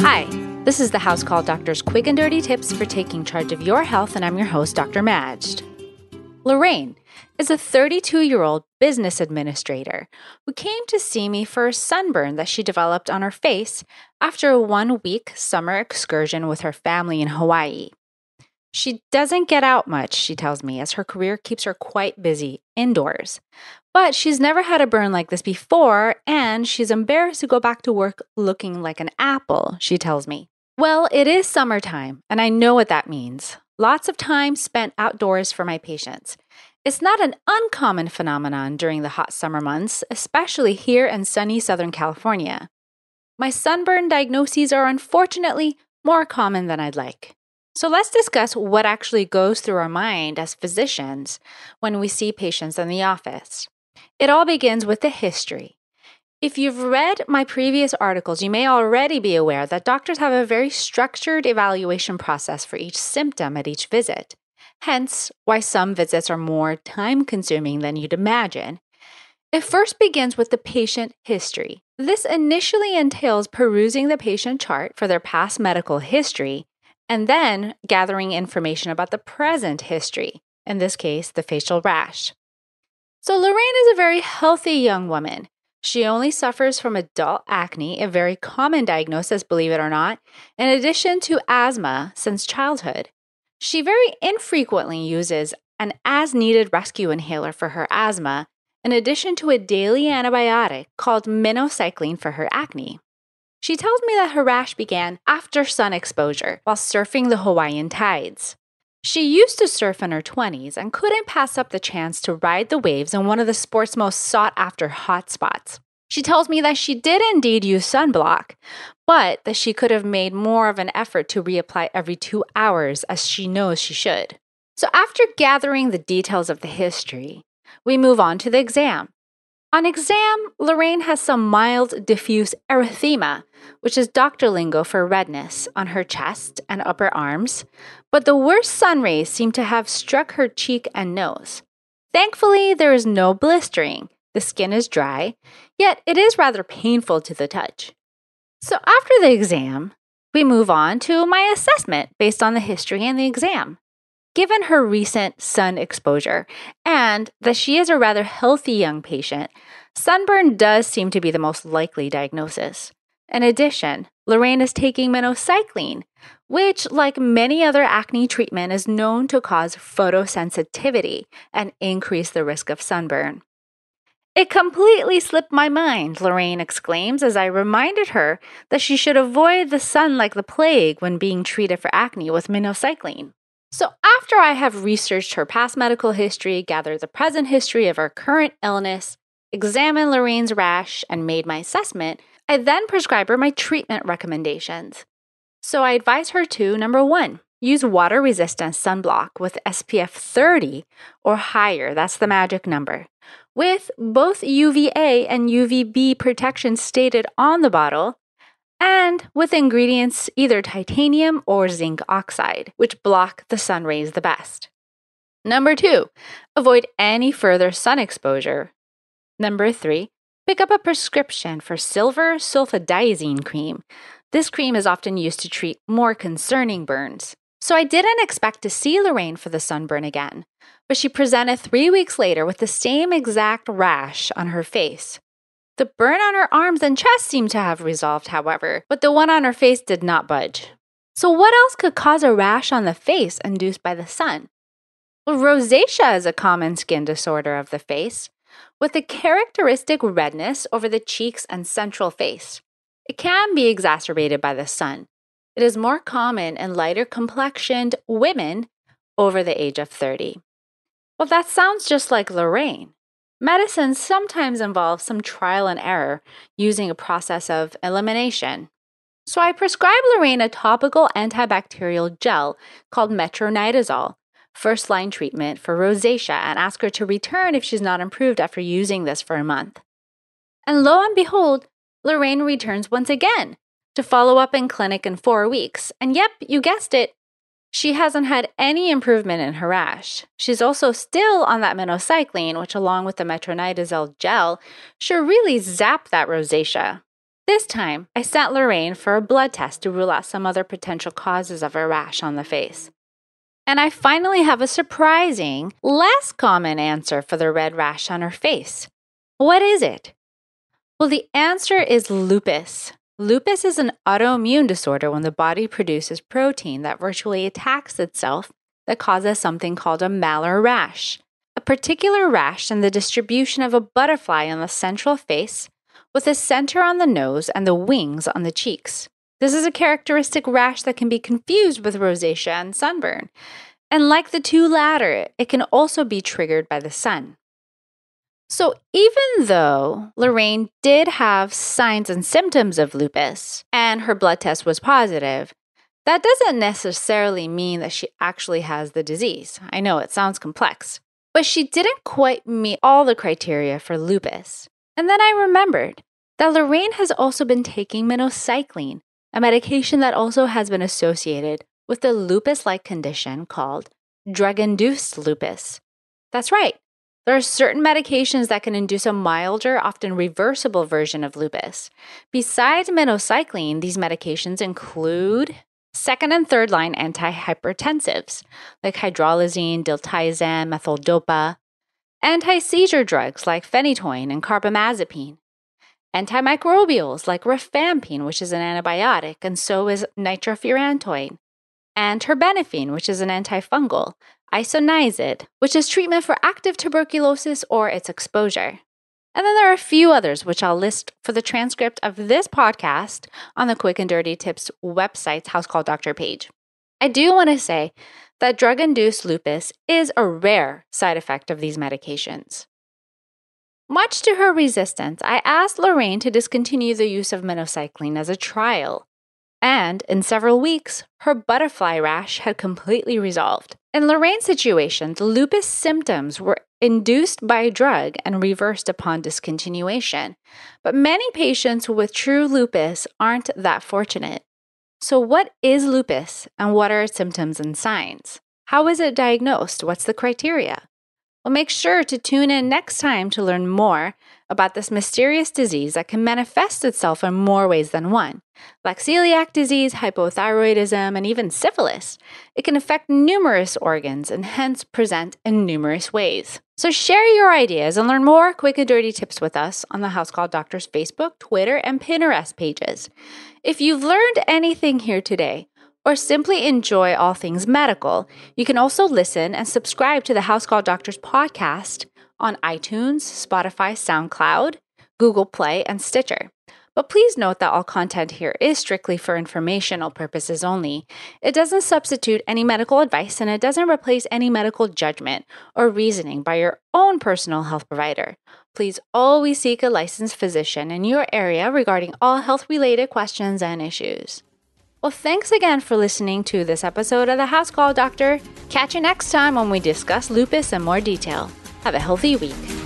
Hi, this is the House Call Doctor's quick and dirty tips for taking charge of your health, and I'm your host, Dr. Majd. Lorraine is a 32 year old business administrator who came to see me for a sunburn that she developed on her face after a one week summer excursion with her family in Hawaii. She doesn't get out much, she tells me, as her career keeps her quite busy indoors. But she's never had a burn like this before, and she's embarrassed to go back to work looking like an apple, she tells me. Well, it is summertime, and I know what that means. Lots of time spent outdoors for my patients. It's not an uncommon phenomenon during the hot summer months, especially here in sunny Southern California. My sunburn diagnoses are unfortunately more common than I'd like. So let's discuss what actually goes through our mind as physicians when we see patients in the office. It all begins with the history. If you've read my previous articles, you may already be aware that doctors have a very structured evaluation process for each symptom at each visit. Hence, why some visits are more time consuming than you'd imagine. It first begins with the patient history. This initially entails perusing the patient chart for their past medical history and then gathering information about the present history, in this case, the facial rash. So, Lorraine is a very healthy young woman. She only suffers from adult acne, a very common diagnosis, believe it or not, in addition to asthma since childhood. She very infrequently uses an as needed rescue inhaler for her asthma, in addition to a daily antibiotic called minocycline for her acne. She tells me that her rash began after sun exposure while surfing the Hawaiian tides. She used to surf in her 20s and couldn't pass up the chance to ride the waves in one of the sport's most sought after hotspots. She tells me that she did indeed use sunblock, but that she could have made more of an effort to reapply every two hours as she knows she should. So, after gathering the details of the history, we move on to the exam. On exam, Lorraine has some mild diffuse erythema, which is doctor lingo for redness, on her chest and upper arms, but the worst sun rays seem to have struck her cheek and nose. Thankfully, there is no blistering. The skin is dry, yet it is rather painful to the touch. So, after the exam, we move on to my assessment based on the history and the exam. Given her recent sun exposure and that she is a rather healthy young patient, sunburn does seem to be the most likely diagnosis. In addition, Lorraine is taking minocycline, which, like many other acne treatment, is known to cause photosensitivity and increase the risk of sunburn. It completely slipped my mind, Lorraine exclaims as I reminded her that she should avoid the sun like the plague when being treated for acne with minocycline. So, after I have researched her past medical history, gathered the present history of her current illness, examined Lorraine's rash, and made my assessment, I then prescribe her my treatment recommendations. So, I advise her to number one, use water resistant sunblock with SPF 30 or higher. That's the magic number. With both UVA and UVB protection stated on the bottle, and with ingredients either titanium or zinc oxide, which block the sun rays the best. Number two, avoid any further sun exposure. Number three, pick up a prescription for silver sulfadiazine cream. This cream is often used to treat more concerning burns. So I didn't expect to see Lorraine for the sunburn again, but she presented three weeks later with the same exact rash on her face. The burn on her arms and chest seemed to have resolved, however, but the one on her face did not budge. So, what else could cause a rash on the face induced by the sun? Well, rosacea is a common skin disorder of the face, with a characteristic redness over the cheeks and central face. It can be exacerbated by the sun. It is more common in lighter complexioned women over the age of 30. Well, that sounds just like Lorraine. Medicine sometimes involves some trial and error using a process of elimination. So I prescribed Lorraine a topical antibacterial gel called metronidazole, first line treatment for rosacea, and asked her to return if she's not improved after using this for a month. And lo and behold, Lorraine returns once again to follow up in clinic in four weeks. And yep, you guessed it, she hasn't had any improvement in her rash. She's also still on that minocycline, which, along with the metronidazole gel, should really zap that rosacea. This time, I sent Lorraine for a blood test to rule out some other potential causes of her rash on the face. And I finally have a surprising, less common answer for the red rash on her face. What is it? Well, the answer is lupus. Lupus is an autoimmune disorder when the body produces protein that virtually attacks itself that causes something called a malar rash, a particular rash in the distribution of a butterfly on the central face with a center on the nose and the wings on the cheeks. This is a characteristic rash that can be confused with rosacea and sunburn. And like the two latter, it can also be triggered by the sun. So, even though Lorraine did have signs and symptoms of lupus and her blood test was positive, that doesn't necessarily mean that she actually has the disease. I know it sounds complex, but she didn't quite meet all the criteria for lupus. And then I remembered that Lorraine has also been taking minocycline, a medication that also has been associated with a lupus like condition called drug induced lupus. That's right. There are certain medications that can induce a milder, often reversible version of lupus. Besides minocycline, these medications include second and third line antihypertensives like hydralazine, diltiazem, methyldopa, anti seizure drugs like phenytoin and carbamazepine, antimicrobials like rifampin, which is an antibiotic, and so is nitrofurantoin, and terbinafine, which is an antifungal, isoniazid, which is treatment for active tuberculosis or its exposure. And then there are a few others, which I'll list for the transcript of this podcast on the Quick and Dirty Tips website's House Call Doctor page. I do want to say that drug induced lupus is a rare side effect of these medications. Much to her resistance, I asked Lorraine to discontinue the use of minocycline as a trial. And in several weeks, her butterfly rash had completely resolved. In Lorraine's situation, the lupus symptoms were induced by a drug and reversed upon discontinuation. But many patients with true lupus aren't that fortunate. So, what is lupus and what are its symptoms and signs? How is it diagnosed? What's the criteria? Well, make sure to tune in next time to learn more about this mysterious disease that can manifest itself in more ways than one, like celiac disease, hypothyroidism, and even syphilis. It can affect numerous organs and hence present in numerous ways. So share your ideas and learn more quick and dirty tips with us on the House Call Doctors Facebook, Twitter, and Pinterest pages. If you've learned anything here today, or simply enjoy all things medical, you can also listen and subscribe to the House Call Doctors podcast on iTunes, Spotify, SoundCloud, Google Play, and Stitcher. But please note that all content here is strictly for informational purposes only. It doesn't substitute any medical advice and it doesn't replace any medical judgment or reasoning by your own personal health provider. Please always seek a licensed physician in your area regarding all health related questions and issues. Well, thanks again for listening to this episode of the House Call Doctor. Catch you next time when we discuss lupus in more detail. Have a healthy week.